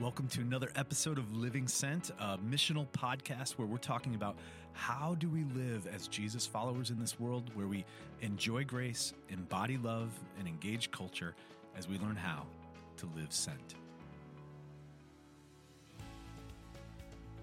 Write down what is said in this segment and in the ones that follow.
Welcome to another episode of Living Sent, a missional podcast where we're talking about how do we live as Jesus followers in this world where we enjoy grace, embody love, and engage culture as we learn how to live sent.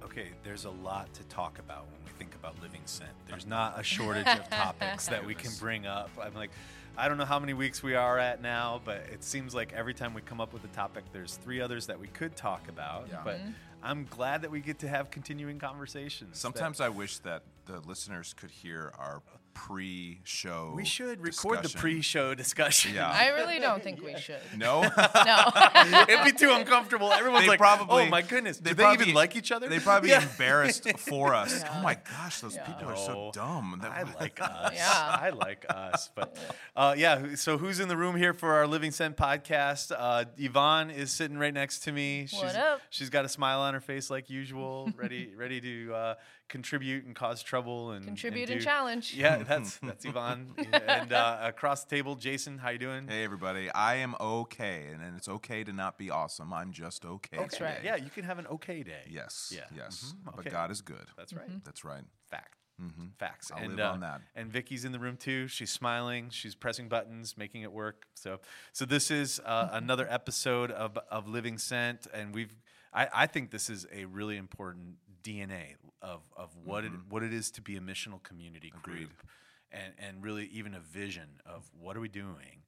Okay, there's a lot to talk about when we think about living sent. There's not a shortage of topics that we can bring up. I'm like, I don't know how many weeks we are at now, but it seems like every time we come up with a topic, there's three others that we could talk about. Yeah. But mm-hmm. I'm glad that we get to have continuing conversations. Sometimes that I wish that the listeners could hear our pre-show. we should record the pre-show discussion. Yeah. I really don't think we should. No, No. It'd be too uncomfortable. Everyone's They like, probably- "Oh my goodness, they do they probably- even like each other?" they probably Yeah. embarrassed for us. Yeah. Oh my gosh, those Yeah. people are so dumb. That- I like us. Yeah. I like us. But uh, yeah, so who's in the room here for our Living Sent podcast? Uh, Yvonne is sitting right next to me. She's, What up? She's got a smile on her face like usual, ready ready to uh, contribute and cause trouble and Contribute and and challenge. Yeah, that's that's Yvonne. and uh, across the table, Jason, how you doing? Hey everybody, I am okay, and, and it's okay to not be awesome. I'm just okay. That's today. right. Yeah, you can have an okay day. Yes. Yeah. Yes. Mhm. But Okay. God is good. That's right. That's right. Fact. hmm Facts. I'll and, live uh, on that. And Vicky's in the room too. She's smiling. She's pressing buttons, making it work. So, so this is uh, another episode of of Living Sent, and we've. I, I think this is a really important DNA of of what it what it is to be a missional community Mm-hmm. Agreed. group, and and really even a vision of what are we doing.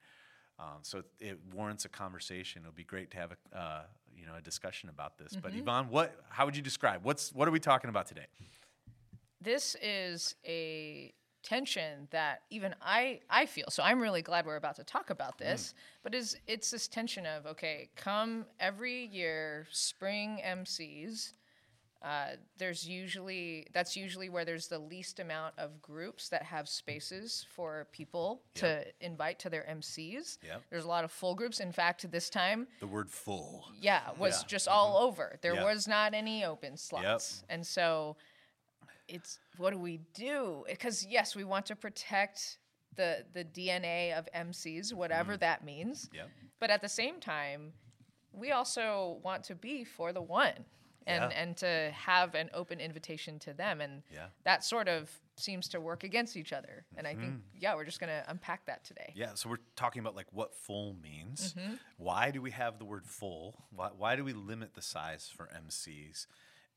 Um, so it, it warrants a conversation. It'll be great to have a uh, you know a discussion about this. But Yvonne, what how would you describe what's what are we talking about today? This is a tension that even I I feel. So I'm really glad we're about to talk about this. But is it's this tension of okay, come every year spring MCs. Uh, there's usually that's usually where there's the least amount of groups that have spaces for people to invite to their MCs. Yep. There's a lot of full groups. In fact, this time The word full. yeah, was Yeah. just all over. There Yeah. was not any open slots. And so it's what do we do? Because yes, we want to protect the the DNA of MCs, whatever that means. Mm-hmm. Yep. But at the same time, we also want to be for the one. And, Yeah. and to have an open invitation to them and Yeah. that sort of seems to work against each other and i think yeah we're just going to unpack that today Yeah, so we're talking about like what full means. Mm-hmm. Why do we have the word full? Why, why do we limit the size for MCs?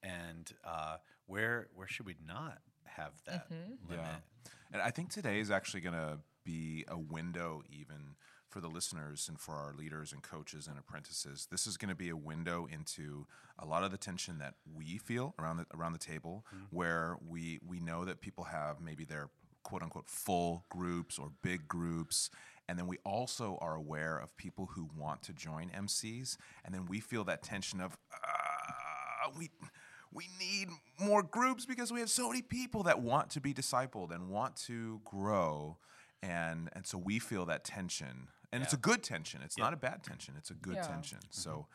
And uh, where where should we not have that Mm-hmm. limit? Yeah. And I think today is actually going to be a window even for the listeners and for our leaders and coaches and apprentices. This is going to be a window into a lot of the tension that we feel around the around the table where we we know that people have maybe their quote unquote full groups or big groups. And then we also are aware of people who want to join MCs and then we feel that tension of uh, we we need more groups because we have so many people that want to be discipled and want to grow. And and so we feel that tension and it's a good tension. It's not a bad tension. It's a good Yeah. tension. Mm-hmm. So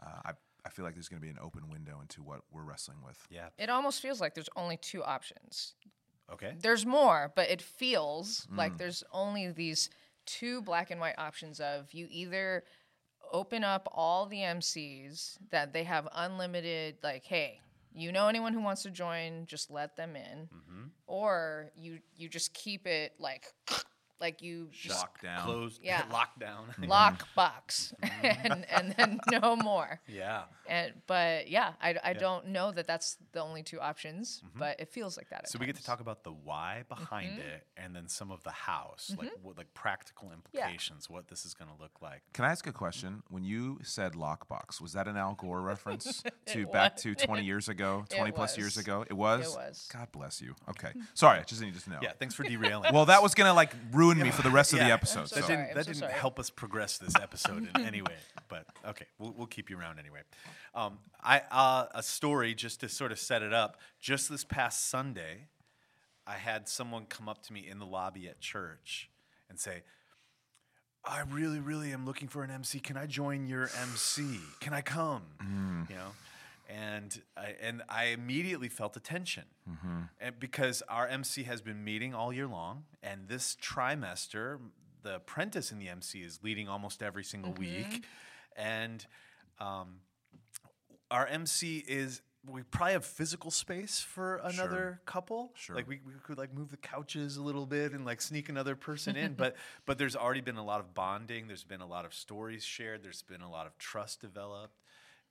uh, I, I feel like there's going to be an open window into what we're wrestling with. Yeah. it almost feels like there's only two options. Okay. there's more, but it feels mm. like there's only these two black and white options of you either open up all the MCs that they have unlimited like hey, you know anyone who wants to join, just let them in. Mm-hmm. Or you you just keep it like like you just lock down Closed. Yeah. Lockdown. Mm-hmm. lock box and and then no more. yeah. And but yeah, I, I don't know that that's the only two options, mm-hmm. but it feels like that. at So we get to talk about the why behind Mm-hmm. it, and then some of the hows, like mm-hmm. what, like practical implications, what this is going to look like. can I ask a question? When you said lockbox, was that an Al Gore reference to It back to 20 years ago, 20 plus years ago? It was? It was. God bless you. Okay. Sorry, I just needed to know. Yeah. Thanks for derailing. Well, that was going to like ruin me for the rest of the episode. so that so- didn't, that so didn't help us progress this episode in any way. But okay, we'll, we'll keep you around anyway. Um, I uh, a story just to sort of set it up. Just this past Sunday, I had someone come up to me in the lobby at church and say, "I really, really am looking for an MC. Can I join your MC? Can I come?" You know. And I, and I immediately felt a tension, and because our MC has been meeting all year long, and this trimester, the apprentice in the MC is leading almost every single week, and um, our MC is we probably have physical space for another couple. Sure. Like we, we could like move the couches a little bit and like sneak another person in. But but there's already been a lot of bonding. There's been a lot of stories shared. There's been a lot of trust developed.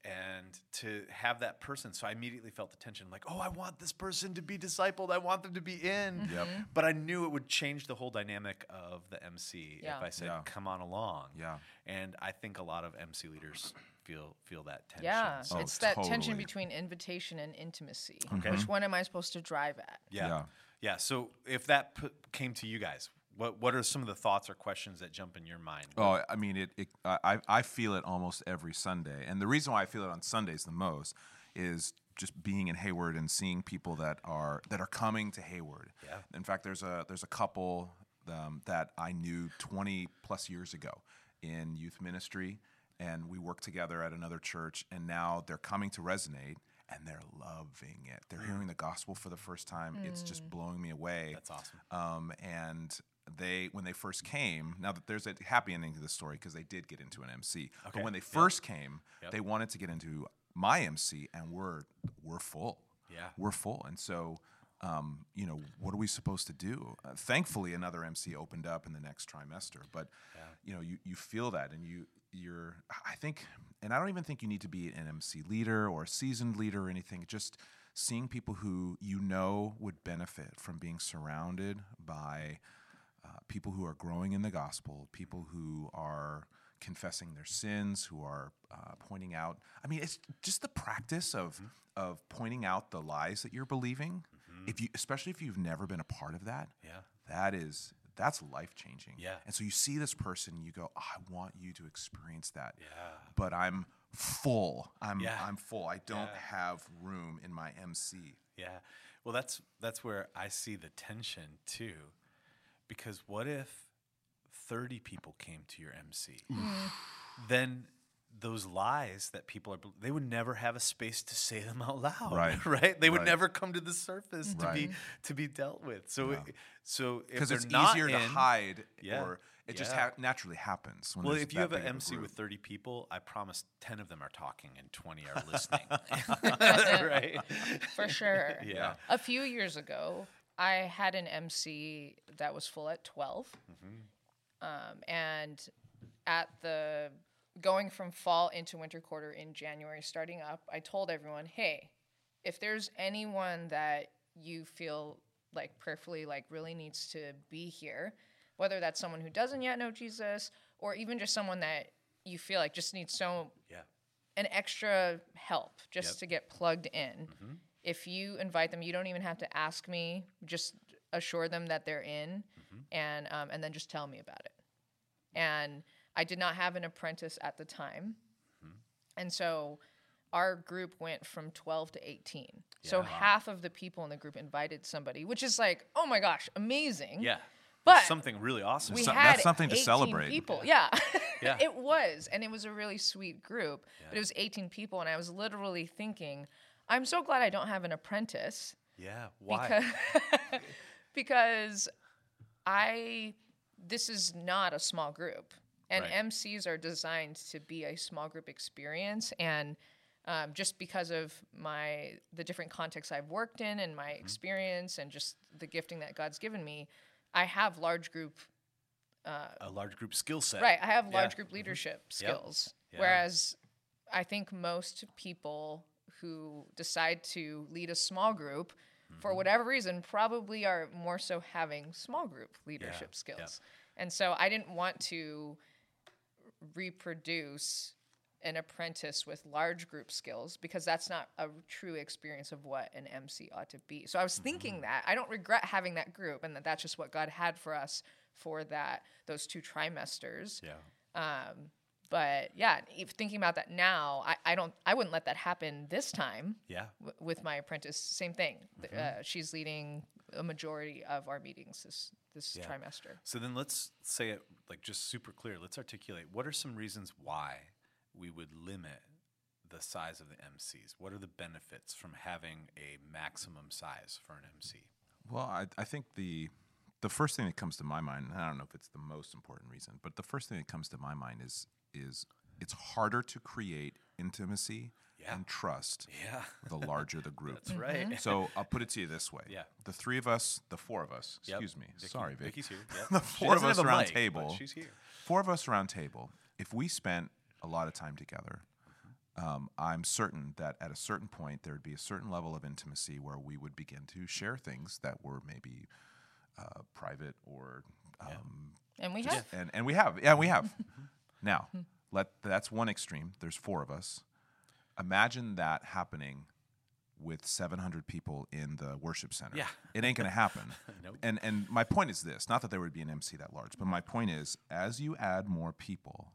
And to have that person, so I immediately felt the tension, like, oh, I want this person to be discipled. I want them to be in. Mm-hmm. Yep. But I knew it would change the whole dynamic of the MC Yeah. if I said, Yeah. come on along. Yeah. And I think a lot of MC leaders feel feel that tension. Yeah, So- Oh, it's that tension between invitation and intimacy. Okay. Which one am I supposed to drive at? Yeah. Yeah. yeah. So if that p- came to you guys, what what are some of the thoughts or questions that jump in your mind? Oh, I mean, it. it I I feel it almost every Sunday, and the reason why I feel it on Sundays the most is just being in Hayward and seeing people that are that are coming to Hayward. Yeah. In fact, there's a there's a couple um, that I knew 20 plus years ago in youth ministry, and we worked together at another church, and now they're coming to Resonate. And they're loving it. They're hearing the gospel for the first time. It's just blowing me away. That's awesome. Um, and they, when they first came, now that there's a happy ending to the story because they did get into an MC. Okay. But when they first came, Yep. they wanted to get into my MC, and we're we're full. Yeah. we're full. And so, um, you know, what are we supposed to do? Uh, thankfully, another MC opened up in the next trimester. But yeah. you know, you you feel that, and you you're. I think, and I don't even think you need to be an MC leader or a seasoned leader or anything. Just seeing people who you know would benefit from being surrounded by people who are growing in the gospel, people who are confessing their sins, who are uh, pointing out. I mean, it's just the practice of Mm-hmm. of pointing out the lies that you're believing. If you, especially if you've never been a part of that, Yeah. that is that's life changing. Yeah. And so you see this person, you go, oh, I want you to experience that. Yeah. But I'm full. I'm Yeah. I'm full. I don't Yeah. have room in my MC. Yeah. Well, that's that's where I see the tension too, because what if thirty people came to your MC? Mm. then those lies that people are they would never have a space to say them out loud Right. right they would Right. never come to the surface to be mm-hmm. to be dealt with so Yeah. it- so Because they're it's not easier to hide Yeah. or it just ha- naturally happens. When well if you have an big of a mc with 30 people i promise 10 of them are talking and 20 are listening right For sure. yeah A few years ago, I had an MC that was full at 12. Um, and at the going from fall into winter quarter in January, starting up, I told everyone, hey, if there's anyone that you feel like prayerfully like really needs to be here, whether that's someone who doesn't yet know Jesus or even just someone that you feel like just needs so yeah an extra help just Yep. to get plugged in. If you invite them, you don't even have to ask me. Just assure them that they're in, and um, and then just tell me about it. And I did not have an apprentice at the time, and so our group went from 12 to 18. So Yeah. half of the people in the group invited somebody, which is like, oh my gosh, amazing. yeah But something really awesome we So- had that's something to 18 celebrate. People, yeah, Yeah. it was, and it was a really sweet group. But it was 18 people, and I was literally thinking, I'm so glad I don't have an apprentice yeah why because because I this is not a small group, and Right. MCs are designed to be a small group experience, and um, just because of my the different contexts I've worked in and Mm-hmm. my experience and just the gifting that God's given me, I have large group a large group skill set Right. I have Yeah. large group leadership skills. Yeah. Whereas I think most people who decide to lead a small group, for Mm-hmm. whatever reason, probably are more so having small group leadership yeah. skills. And so I didn't want to reproduce an apprentice with large group skills because that's not a true experience of what an MC ought to be. So I was thinking Mm-hmm. that I don't regret having that group and that that's just what God had for us for that those two trimesters. yeah Um, but yeah, if thinking about that now, I, I don't I wouldn't let that happen this time yeah w- with my apprentice. Same thing. Mm-hmm. Uh, she's leading a majority of our meetings this this Yeah. trimester. So then let's say it like just super clear. Let's articulate what are some reasons why we would limit the size of the MCs? What are the benefits from having a maximum size for an MC? Well, I, I think the the first thing that comes to my mind, and I don't know if it's the most important reason, but the first thing that comes to my mind is is it's harder to create intimacy Yeah. and trust, Yeah. the larger the group. That's right. So I'll put it to you this way. Yeah. The three of us, the four of us, Yep. excuse me. Vicky- Sorry, Vic. Vicky's here. Yep. the four of us around mic, table. She's here. Four of us around table. If we spent a lot of time together, um, I'm certain that at a certain point there'd be a certain level of intimacy where we would begin to share things that were maybe uh, private or um, And we have. and and we have yeah we have now let that's one extreme there's four of us imagine that happening with 700 people in the worship center Yeah. it ain't gonna happen Nope. and and my point is this not that there would be an mc that large but my point is as you add more people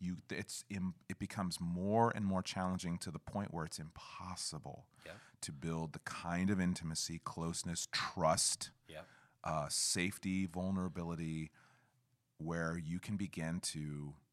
you it's im, it becomes more and more challenging to the point where it's impossible Yeah. to build the kind of intimacy closeness trust Yeah. uh, safety, vulnerability, where you can begin to sh-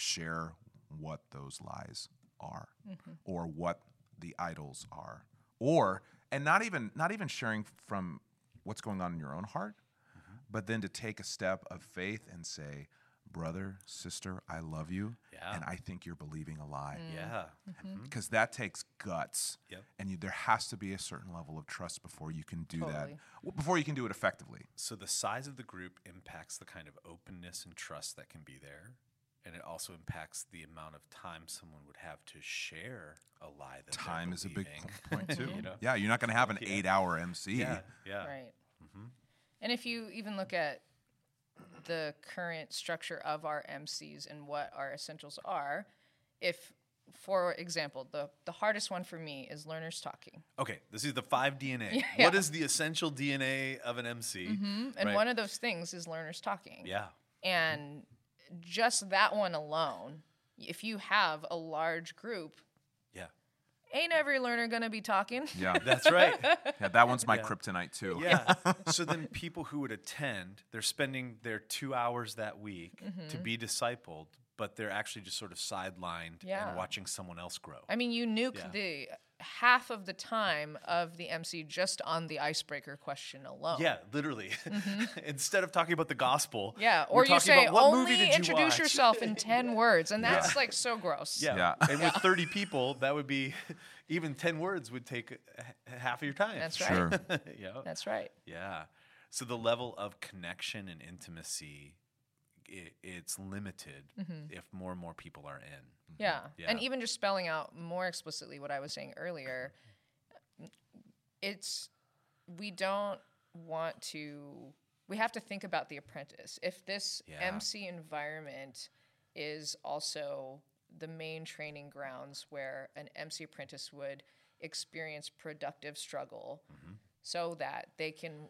share what those lies are, mm-hmm. or what the idols are, or and not even not even sharing from what's going on in your own heart, mm-hmm. but then to take a step of faith and say, "Brother, sister, I love you, Yeah. and I think you're believing a lie." Mm. Yeah. Mm-hmm. because that takes guts Yep. and you, there has to be a certain level of trust before you can do Totally. that before you can do it effectively So the size of the group impacts the kind of openness and trust that can be there. And it also impacts the amount of time someone would have to share a lie that time is a big point too You know? yeah you're not going to have an Yeah. eight hour mc Yeah. Yeah. Right. Mm-hmm. And if you even look at the current structure of our MCs and what our essentials are, if, for example, the, the hardest one for me is learners talking. Okay, this is the five DNA. Yeah. What is the essential DNA of an MC? Mm-hmm. And Right. one of those things is learners talking. Yeah. And just that one alone, if you have a large group, Yeah. ain't every learner going to be talking. yeah That's right. yeah that one's my Yeah. kryptonite too Yeah. so then people who would attend, they're spending their two hours that week to mm-hmm. be discipled, but they're actually just sort of sidelined Yeah. and watching someone else grow. I mean, you nuke Yeah. the half of the time of the MC just on the icebreaker question alone. yeah, literally. Instead of talking about the gospel, Mm-hmm. Yeah, or you talking say about what movie only did you introduce watch? yourself in 10 words, and that's like so gross. Yeah. Yeah. And with 30 people, that would be even 10 words would take half of your time. That's right. sure yeah. That's right. Yeah. So the level of connection and intimacy, i it's limited mm-hmm. if more and more people are in. Mm-hmm. Yeah. And even just spelling out more explicitly what I was saying earlier, it's we don't want to we have to think about the apprentice. If this Yeah. MC environment is also the main training grounds where an MC apprentice would experience productive struggle mm-hmm. so that they can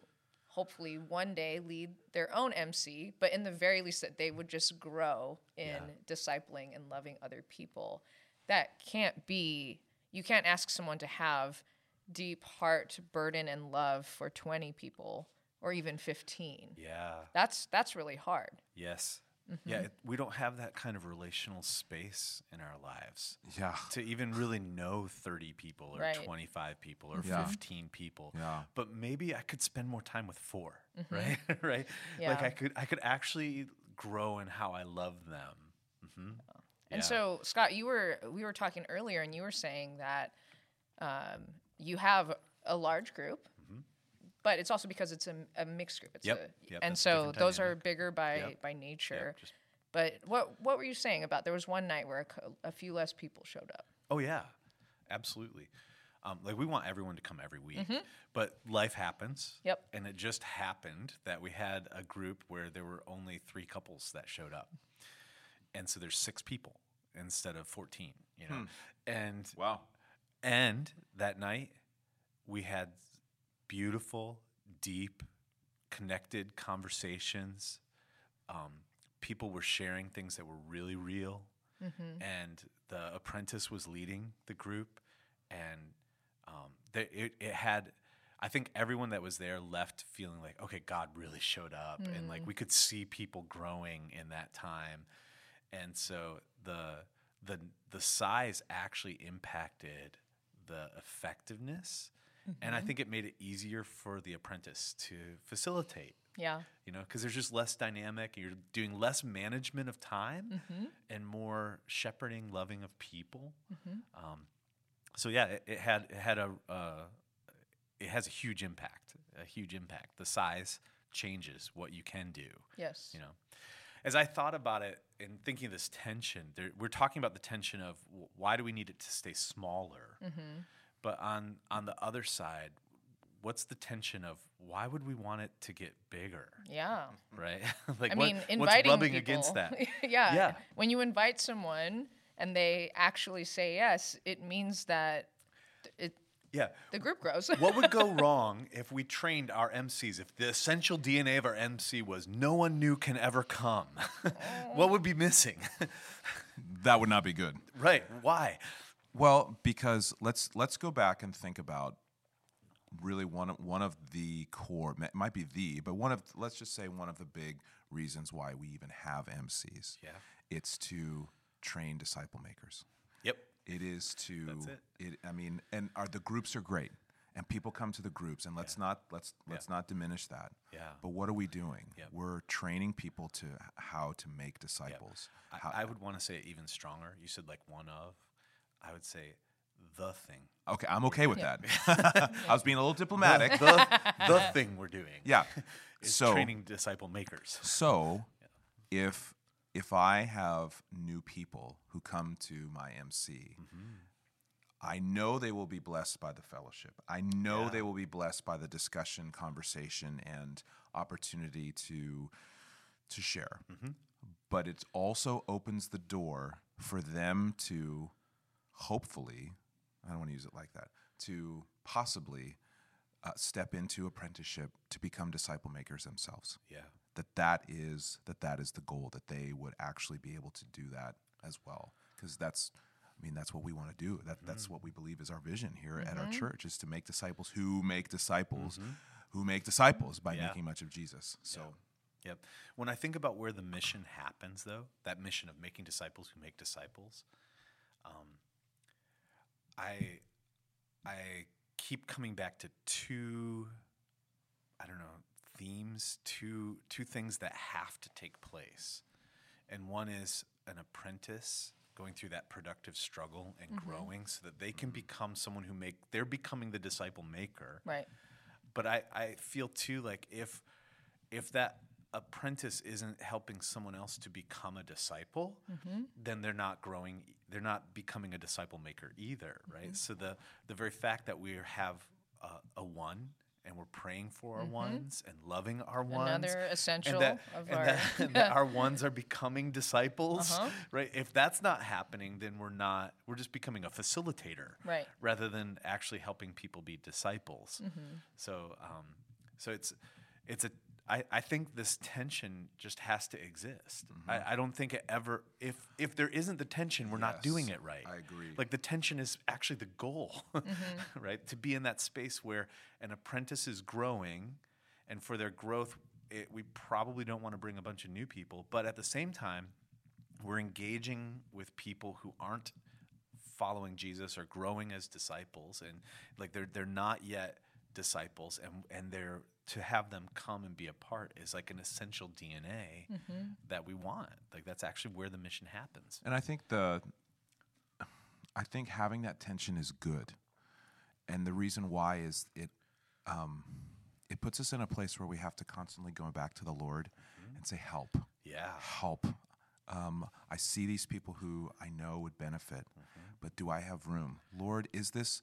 hopefully one day lead their own MC, but in the very least that they would just grow in Yeah. discipling and loving other people. That can't be, you can't ask someone to have deep heart, burden, and love for 20 people or even 15. Yeah. That's that's really hard. Yes. Mm-hmm. Yeah. It, we don't have that kind of relational space in our lives yeah to even really know 30 people or Right. 25 people or Yeah. 15 people. Yeah. But maybe I could spend more time with 4, right? right? Yeah. Like Mm-hmm. I could I could actually grow in how I love them. hmm And so, Scott, you were we were talking earlier, and you were saying that um, you have a large group, but it's also because it's a, a mixed group. It's Yep, a, yep, and that's so different those are bigger by Yep, by nature. just- But what what were you saying about there was one night where a, co- a few less people showed up? Oh yeah, absolutely. Um, like we want everyone to come every week, but life happens. Mm-hmm. Yep. And it just happened that we had a group where there were only three couples that showed up, and so there's six people instead of fourteen. You know, and wow and that night we had beautiful, deep, connected conversations. Um, people were sharing things that were really real. And the apprentice was leading the group. And um, th- it, it had, I think everyone that was there left feeling like, okay, God really showed up. And like we could see people growing in that time. And so the, the, the size actually impacted the effectiveness. And I think it made it easier for the apprentice to facilitate Yeah. you know, because there's just less dynamic. You're doing less management of time and more shepherding, loving of people. Um, so yeah, it, it had it had a uh, it has a huge impact. A huge impact. The size changes what you can do. Yes. You know, as I thought about it and thinking of this tension, there, we're talking about the tension of why do we need it to stay smaller, but on on the other side, what's the tension of why would we want it to get bigger? Yeah. right? like I what- mean, what's rubbing people, against that? yeah. Yeah. When you invite someone and they actually say yes, it means that it Yeah. the group grows. What would go wrong if we trained our MCs? If the essential DNA of our MC was no one new can ever come, what would be missing? That would not be good. right? Why? Well, because let's let's go back and think about really one of, one of the core it might be the but one of let's just say one of the big reasons why we even have MCs. Yeah. It's to train disciple makers. Yep. It is to That's it. I mean, and are the groups are great, and people come to the groups, and let's not let's let's not diminish that. Yeah. But what are we doing? Yep. We're training people to how to make disciples. How- I, I would want to say it even stronger. You said like one of. I would say the thing. okay, I'm okay with that. I was being a little diplomatic. The, the thing we're doing. yeah. Is so training disciple makers. so if if I have new people who come to my MC, mm-hmm. I know they will be blessed by the fellowship. I know they will be blessed by the discussion, conversation, and opportunity to to share. Mm-hmm. But it also opens the door for them to hopefully, I don't want to use it like that, to possibly uh, step into apprenticeship to become disciple makers themselves. Yeah. that that is that that is the goal that they would actually be able to do that as well. Because that's I mean that's what we want to do. That that's what we believe is our vision here at our church is to make disciples who make disciples who make disciples by Yeah. making much of Jesus. So Yep. When I think about where the mission happens, though, that mission of making disciples who make disciples, um, I I keep coming back to two, I don't know, themes, two two things that have to take place, and one is an apprentice going through that productive struggle and mm-hmm. growing so that they can mm-hmm. become someone who make they're becoming the disciple maker. Right. but I, I feel too like if if that apprentice isn't helping someone else to become a disciple then they're not growing they're not becoming a disciple maker either right so the the very fact that we have a, a one and we're praying for our ones and loving our ones Another essential that, of our- that, and that our ones are becoming disciples Uh-huh. right if that's not happening then we're not we're just becoming a facilitator Right. rather than actually helping people be disciples. Mm-hmm. So, um, so it's it's a. I, I think this tension just has to exist. Mm-hmm. I, I don't think it ever. If if there isn't the tension, we're not doing it right. I agree. Like the tension is actually the goal, mm-hmm. right? To be in that space where an apprentice is growing, and for their growth, it, we probably don't want to bring a bunch of new people, but at the same time, we're engaging with people who aren't following Jesus or growing as disciples and like they're they're not yet disciples and and they're to have them come and be a part is like an essential DNA that we want. Like that's actually where the mission happens. And I think the I think having that tension is good. And the reason why is it um, it puts us in a place where we have to constantly go back to the Lord and say, Help. Yeah. Help. Um, I see these people who I know would benefit, but do I have room? Lord, is this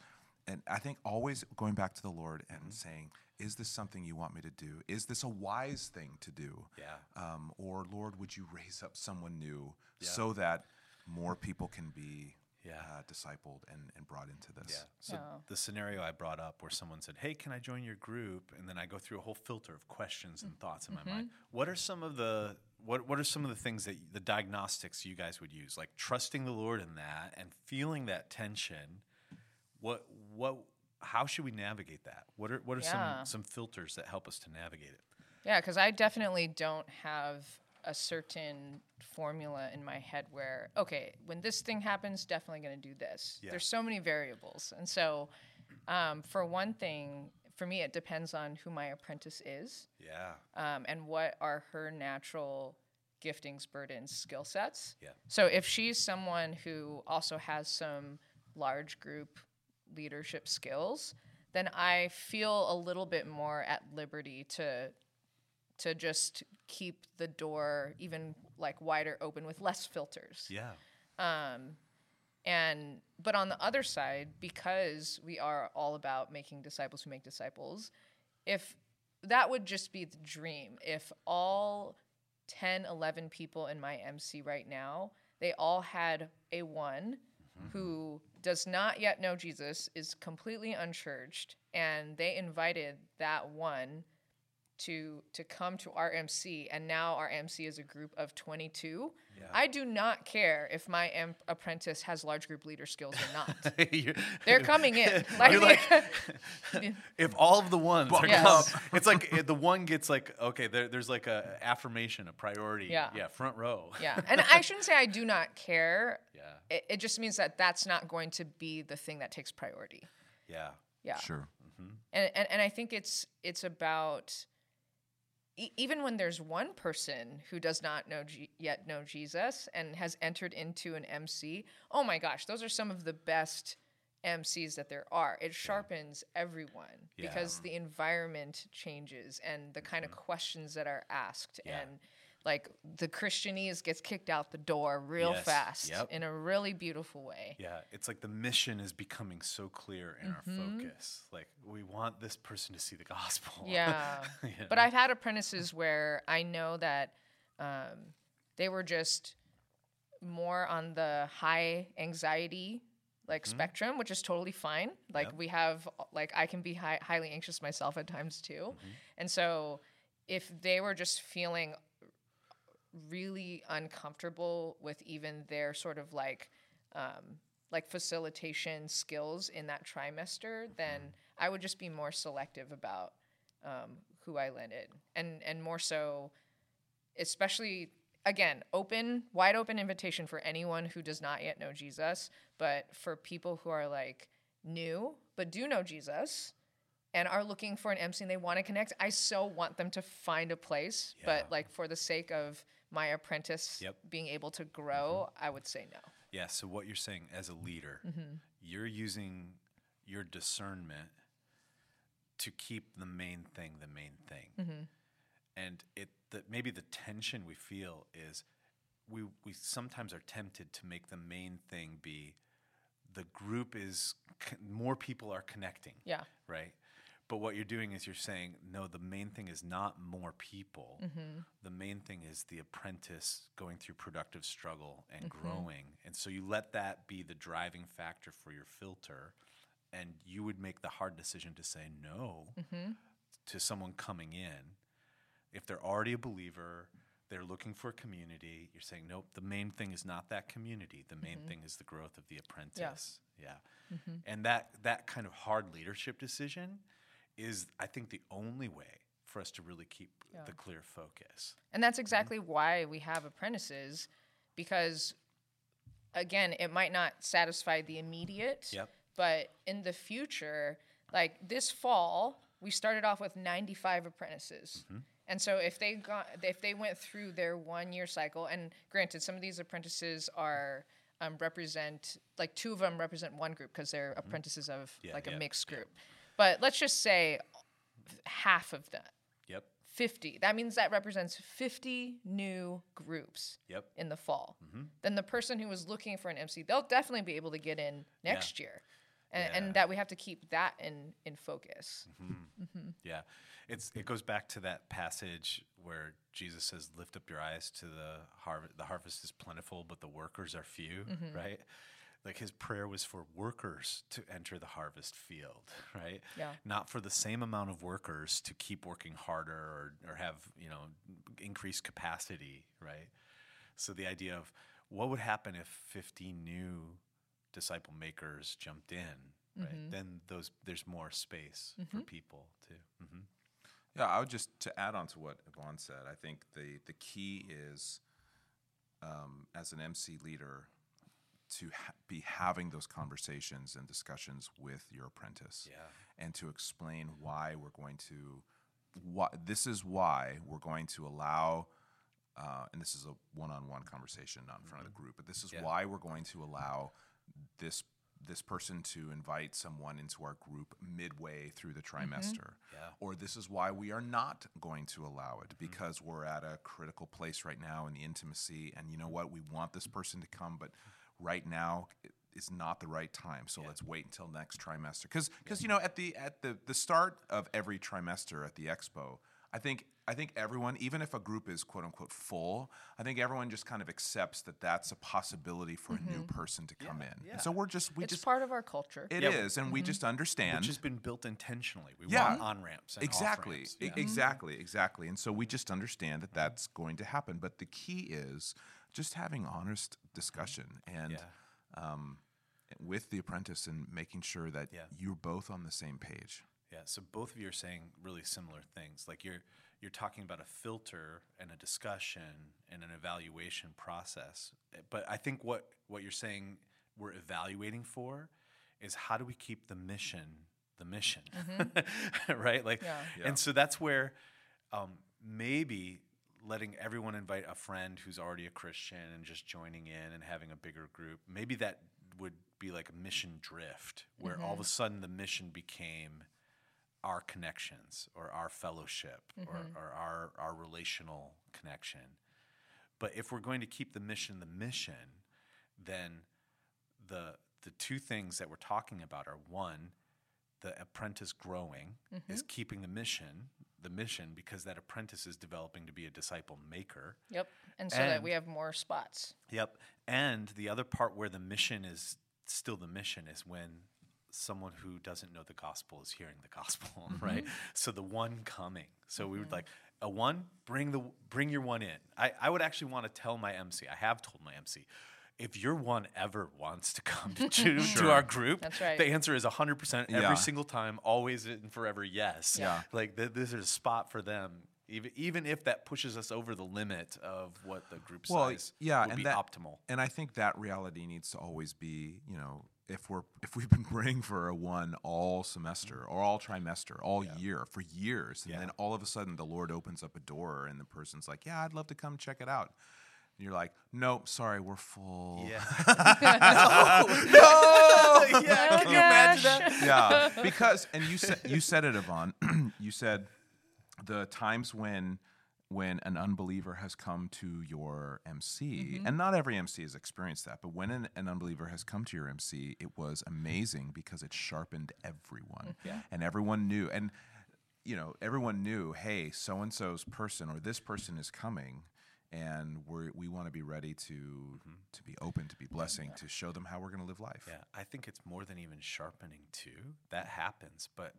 and I think always going back to the Lord and saying, Is this something you want me to do? Is this a wise thing to do? Yeah. Um, or Lord, would you raise up someone new so that more people can be Yeah. uh, discipled and, and brought into this? Yeah. So Oh. the scenario I brought up where someone said, "Hey, can I join your group?" and then I go through a whole filter of questions and thoughts in my mind. What are some of the what what are some of the things that the diagnostics you guys would use? Like trusting the Lord in that and feeling that tension. What what how should we navigate that? What are what are Yeah. some some filters that help us to navigate it? Yeah, because I definitely don't have a certain formula in my head where, okay, when this thing happens, definitely going to do this. Yeah. There's so many variables. And so, um, for one thing, for me, it depends on who my apprentice is Yeah. um, and what are her natural giftings, burdens, skill sets. Yeah. So if she's someone who also has some large group leadership skills, then I feel a little bit more at liberty to to just keep the door even like wider open with less filters. Yeah. Um, And but on the other side, because we are all about making disciples who make disciples, if that would just be the dream, if all 10, 11 people in my MC right now, they all had a one who does not yet know Jesus, is completely unchurched, and they invited that one to to come to our MC, and now our MC is a group of 22. I do not care if my am- apprentice has large group leader skills or not. They're coming in. Like, You're like- if all of the ones are Yes. come, it's like it- the one gets like okay, there, there's like a affirmation, a priority. Yeah. yeah, front row. yeah, and I shouldn't say I do not care. Yeah. It, it just means that that's not going to be the thing that takes priority. yeah, Yeah. Sure. Mm-hmm. and, and and I think it's it's about e- even when there's one person who does not know G- yet know Jesus and has entered into an MC. Oh my gosh, those are some of the best MCs that there are. It sharpens everyone because the environment changes and the kind of mm-hmm. questions that are asked Yeah. and like the Christianese gets kicked out the door real Yes. fast Yep. in a really beautiful way. yeah. It's like the mission is becoming so clear in our mm-hmm. focus. Like we want this person to see the gospel. Yeah. You But? I've had apprentices where I know that um, they were just more on the high anxiety like mm-hmm. spectrum, which is totally fine. Like Yep. we have like I can be hi- highly anxious myself at times too. Mm-hmm. And so if they were just feeling really uncomfortable with even their sort of like um, like facilitation skills in that trimester, then I would just be more selective about um, who I lent in, and and more so, especially again, open, wide open invitation for anyone who does not yet know Jesus, but for people who are like new but do know Jesus and are looking for an MC and they want to connect, I so want them to find a place, Yeah. but like for the sake of my apprentice Yep. being able to grow, I would say no. Yeah. So what you're saying as a leader, Mm-hmm. you're using your discernment to keep the main thing the main thing, Mm-hmm. and it that maybe the tension we feel is we we sometimes are tempted to make the main thing be the group is more people are connecting Yeah. right? But what you're doing is you're saying, no, the main thing is not more people. Mm-hmm. The main thing is the apprentice going through productive struggle and mm-hmm. growing. And so you let that be the driving factor for your filter. And you would make the hard decision to say no mm-hmm. to someone coming in. If they're already a believer, they're looking for a community, you're saying, nope, the main thing is not that community. The main thing is the growth of the apprentice. Yeah. And that, that kind of hard leadership decision is, I think, the only way for us to really keep the clear focus. And that's mm-hmm. exactly why we have apprentices because again, it might not satisfy the immediate, Yep. but in the future, like this fall, we started off with 95 apprentices. Mm-hmm. And so if they got if they went through their 1 year cycle and granted some of these apprentices are um, represent like two of them represent one group because they're mm-hmm. apprentices of Yeah, like a yeah, mixed yeah. But let's just say half of that Yep. 50. That means that represents 50 new groups Yep. in the fall. Mm-hmm. Then the person who was looking for an MC, they'll definitely be able to get in next year. And, Yeah. and that we have to keep that in, in focus. Mm-hmm. Mm-hmm. Yeah, it's it goes back to that passage where Jesus says, "Lift up your eyes to the harvest. The harvest is plentiful, but the workers are few." Right? Like his prayer was for workers to enter the harvest field, right? Yeah. Not for the same amount of workers to keep working harder or or have you know increased capacity, right? So the idea of what would happen if 50 new disciple makers jumped in, right? Then those there's more space for people to. hmm Yeah, I would just to add on to what Yvonne said. I think the the key is, um, as an MC leader, to ha- be having those conversations and discussions with your apprentice Yeah. and to explain why we're going to why this is why we're going to allow uh, and this is a one-on-one conversation not in front of the mm-hmm. group but this is Yeah. why we're going to allow this this person to invite someone into our group midway through the mm-hmm. trimester Yeah. or this is why we are not going to allow it mm-hmm. because we're at a critical place right now in the intimacy and you know what we want this person to come but right now it is not the right time so let's wait until next trimester because because you know at the at the the start of every trimester at the expo i think i think everyone even if a group is quote unquote full i think everyone just kind of accepts that that's a possibility for a new mm-hmm. person to come in yeah. and so we're just we It's just part of our culture. It is, Yeah. and we mm-hmm. just understand Which has been built intentionally. We Yeah. want on ramps. Exactly off-ramps. E- Yeah. Mm-hmm. exactly exactly and so we just understand that that's going to happen but the key is just having honest discussion and Yeah. um, with the apprentice and making sure that Yeah. you're both on the same page Yeah, so both of you are saying really similar things. Like you're you're talking about a filter and a discussion and an evaluation process. But I think what what you're saying we're evaluating for is how do we keep the mission the mission, right? Like, Yeah. Yeah. and so that's where um, maybe letting everyone invite a friend who's already a Christian and just joining in and having a bigger group. Maybe that would be like a mission drift, where all of mm-hmm. a sudden the mission became our connections or our fellowship or, mm-hmm. or our, our relational connection. But if we're going to keep the mission the mission, then the the two things that we're talking about are one, the apprentice growing mm-hmm. is keeping the mission the mission because that apprentice is developing to be a disciple maker. Yep. And so that we have more spots. Yep. And the other part where the mission is still the mission is when someone who doesn't know the gospel is hearing the gospel, mm-hmm. right? So the one coming. So we would mm-hmm. like a one, bring the bring your one in. I, I would actually want to tell my MC. I have told my MC. If your one ever wants to come to, to, to our group, That's right. the answer is 100% every Yeah. single time, always and forever yes. Yeah. Like th- this is a spot for them, even, even if that pushes us over the limit of what the group well size yeah would and be that, optimal. and i think that reality needs to always be you know if we're if we've been praying for a one all semester or all trimester all year for years and Yeah. then all of a sudden the lord opens up a door and the person's like yeah i'd love to come check it out and you're like nope sorry we're full Yeah. Oh, yeah. Can you imagine that? yeah, because and you said you said it, Yvonne. you said the times when when an unbeliever has come to your MC, mm-hmm. and not every MC has experienced that, but when an, an unbeliever has come to your MC, it was amazing because it sharpened everyone, Yeah. and everyone knew, and you know, everyone knew, hey, so and so's person or this person is coming. And we we want to be ready to mm-hmm. to be open, to be blessing, to show them how we're going to live life. Yeah, I think it's more than even sharpening too. That happens, but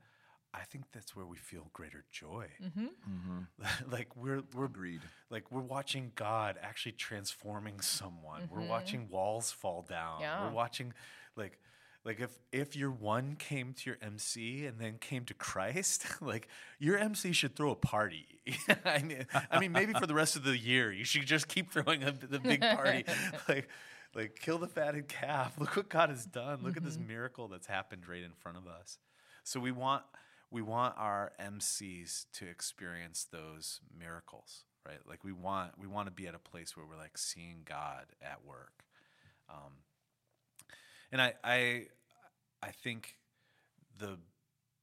I think that's where we feel greater joy. Mm-hmm. Mm-hmm. like we're we're Agreed. like we're watching God actually transforming someone. We're watching walls fall down. Yeah. We're watching like like if if your one came to your MC and then came to Christ, like your MC should throw a party. I mean, I mean maybe for the rest of the year you should just keep throwing a, the big party. like like kill the fatted calf. Look what God has done. Look at this miracle that's happened right in front of us. So we want we want our MCs to experience those miracles, right? Like we want we want to be at a place where we're like seeing God at work. Um, and I I I think the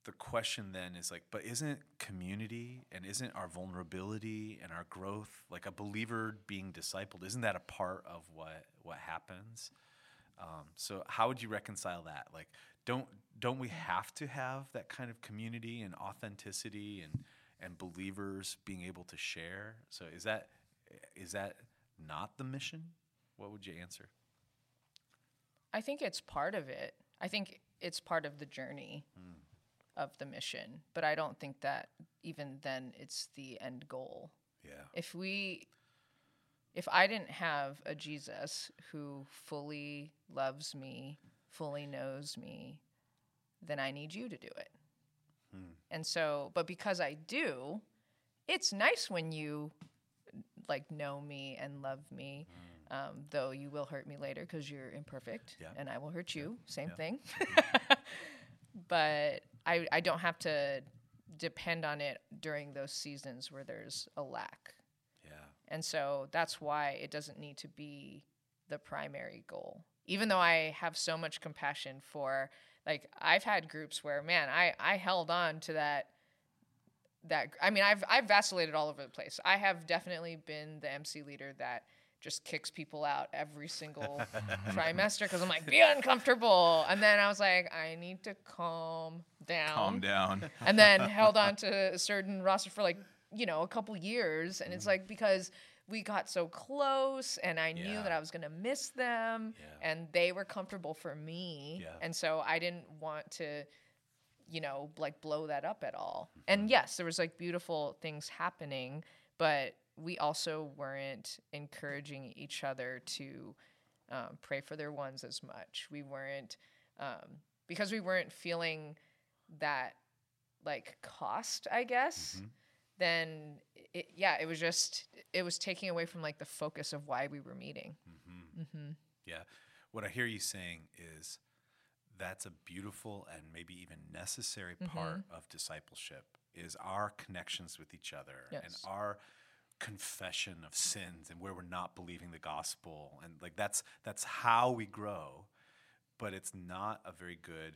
the question then is like, but isn't community and isn't our vulnerability and our growth like a believer being discipled? Isn't that a part of what what happens? Um, so how would you reconcile that? Like, don't don't we have to have that kind of community and authenticity and and believers being able to share? So is that is that not the mission? What would you answer? I think it's part of it. I think it's part of the journey hmm. of the mission, but I don't think that even then it's the end goal. Yeah. If we if I didn't have a Jesus who fully loves me, fully knows me, then I need you to do it. Hmm. And so, but because I do, it's nice when you like know me and love me. Hmm. Um, though you will hurt me later because you're imperfect, Yeah. and I will hurt you. Same Yeah. thing. but I, I don't have to depend on it during those seasons where there's a lack. Yeah. And so that's why it doesn't need to be the primary goal. Even though I have so much compassion for like I've had groups where man, I I held on to that that I mean, I've I've vacillated all over the place. I have definitely been the MC leader that just kicks people out every single trimester because I'm like, be uncomfortable. And then I was like, I need to calm down Calm down. and then held on to a certain roster for like you know a couple years and Mm-hmm. it's like because we got so close and i knew that i was going to miss them Yeah. and they were comfortable for me Yeah. and so i didn't want to you know like blow that up at all Mm-hmm. and yes there was like beautiful things happening but we also weren't encouraging each other to um, pray for their ones as much we weren't um, because we weren't feeling that like cost, I guess, then it, yeah, it was just it was taking away from like the focus of why we were meeting. Yeah. What I hear you saying is that's a beautiful and maybe even necessary Mm-hmm. part of discipleship is our connections with each other and our confession of sins and where we're not believing the gospel. And like that's that's how we grow but it's not a very good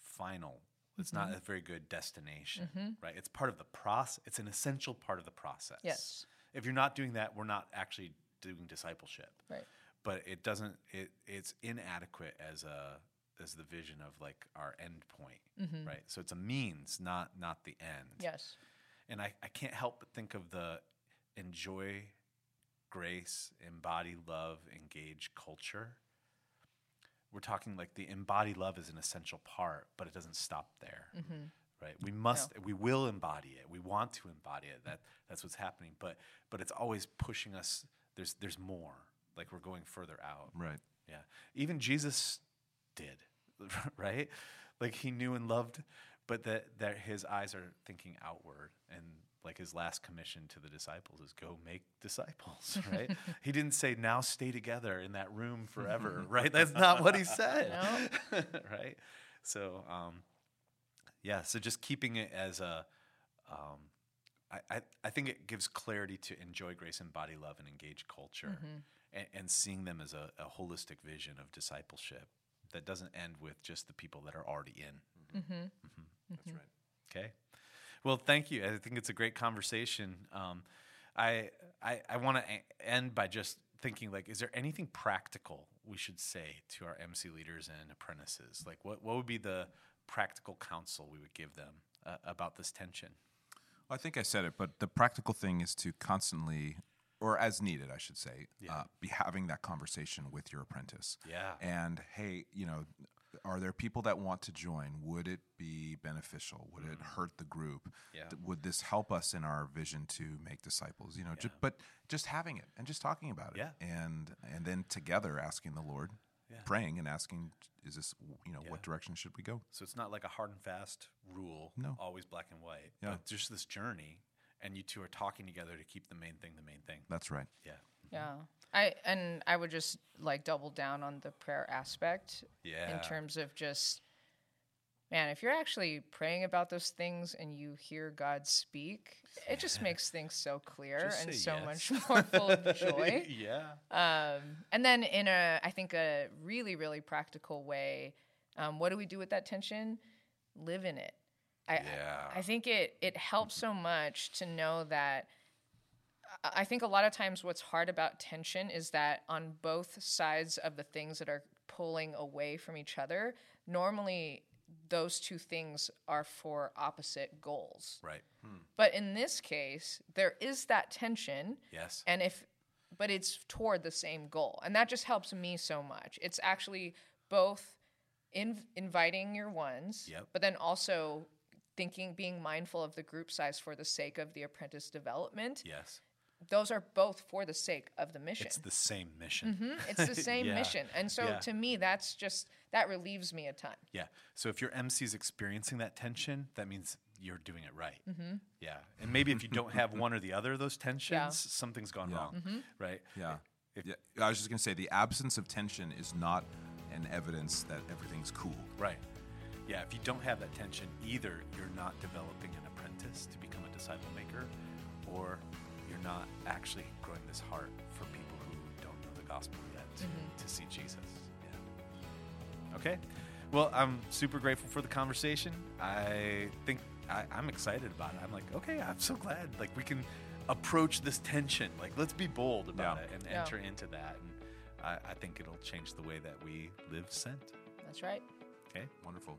final. It's Mm-hmm. not a very good destination right? It's part of the process. It's an essential part of the process. Yes. if you're not doing that we're not actually doing discipleship. Right. but it doesn't it it's inadequate as a as the vision of like our end point right? So it's a means not not the end. Yes. and I, I can't help but think of the enjoy grace embody love engage culture we're talking like the embody love is an essential part but it doesn't stop there mm-hmm. right we must we will embody it we want to embody it that that's what's happening but but it's always pushing us there's there's more like we're going further out right. yeah. Even Jesus did, right? Like he knew and loved, but that, that his eyes are thinking outward. And like his last commission to the disciples is go make disciples, right? he didn't say, now stay together in that room forever, right? That's not what he said, right? So, um, yeah, so just keeping it as a, um, I, I, I think it gives clarity to enjoy grace and body love and engage culture and, and seeing them as a, a holistic vision of discipleship that doesn't end with just the people that are already in. mm-hmm That's right. Okay. Well, thank you. I think it's a great conversation. Um, I I, I want to end by just thinking like, is there anything practical we should say to our MC leaders and apprentices? Like, what what would be the practical counsel we would give them uh, about this tension? Well, I think I said it, but the practical thing is to constantly, or as needed, I should say, uh, be having that conversation with your apprentice. Yeah. And hey, you know, are there people that want to join? Would it be beneficial? Would it hurt the group? Mm. Yeah. Would this help us in our vision to make disciples? You know, ju- but just having it and just talking about it, Yeah. and and then together asking the Lord, Yeah. praying and asking, is this you know Yeah. what direction should we go? So it's not like a hard and fast rule, No. always black and white, Yeah. but just this journey, and you two are talking together to keep the main thing the main thing. That's right. Yeah. Yeah. I and I would just like double down on the prayer aspect Yeah. in terms of just man, if you're actually praying about those things and you hear God speak, it just makes things so clear Just and so yes. much more full of joy. yeah. Um, and then in a, I think a really, really practical way, um, what do we do with that tension? Live in it. I, Yeah. I think it it helps so much to know that. I- think a lot of times what's hard about tension is that on both sides of the things that are pulling away from each other, normally those two things are for opposite goals. Right. Hmm. But in this case, there is that tension Yes. and if but it's toward the same goal and that just helps me so much it's actually both in, inviting your ones Yep. but then also thinking being mindful of the group size for the sake of the apprentice development yes. Those are both for the sake of the mission It's the same mission. Mhm, it's the same Yeah. mission and so Yeah. to me that's just that relieves me a ton Yeah. So if your MC is experiencing that tension, that means you're doing it right. Mm-hmm. Yeah. And maybe if you don't have one or the other of those tensions, something's gone Yeah. wrong. Mm-hmm. Right. Yeah. If, Yeah, I was just going to say the absence of tension is not an evidence that everything's cool. Right. Yeah, if you don't have that tension, either you're not developing an apprentice to become a disciple maker, or you're not actually growing this heart for people who don't know the gospel yet to, mm-hmm. to see Jesus. Yeah. Okay. Well, I'm super grateful for the conversation. I think I, I'm excited about it. I'm like, okay, I'm so glad. Like, we can approach this tension. Like, let's be bold about Yeah. it and Yeah. enter into that. And I, I think it'll change the way that we live sent. That's right. Okay. Wonderful.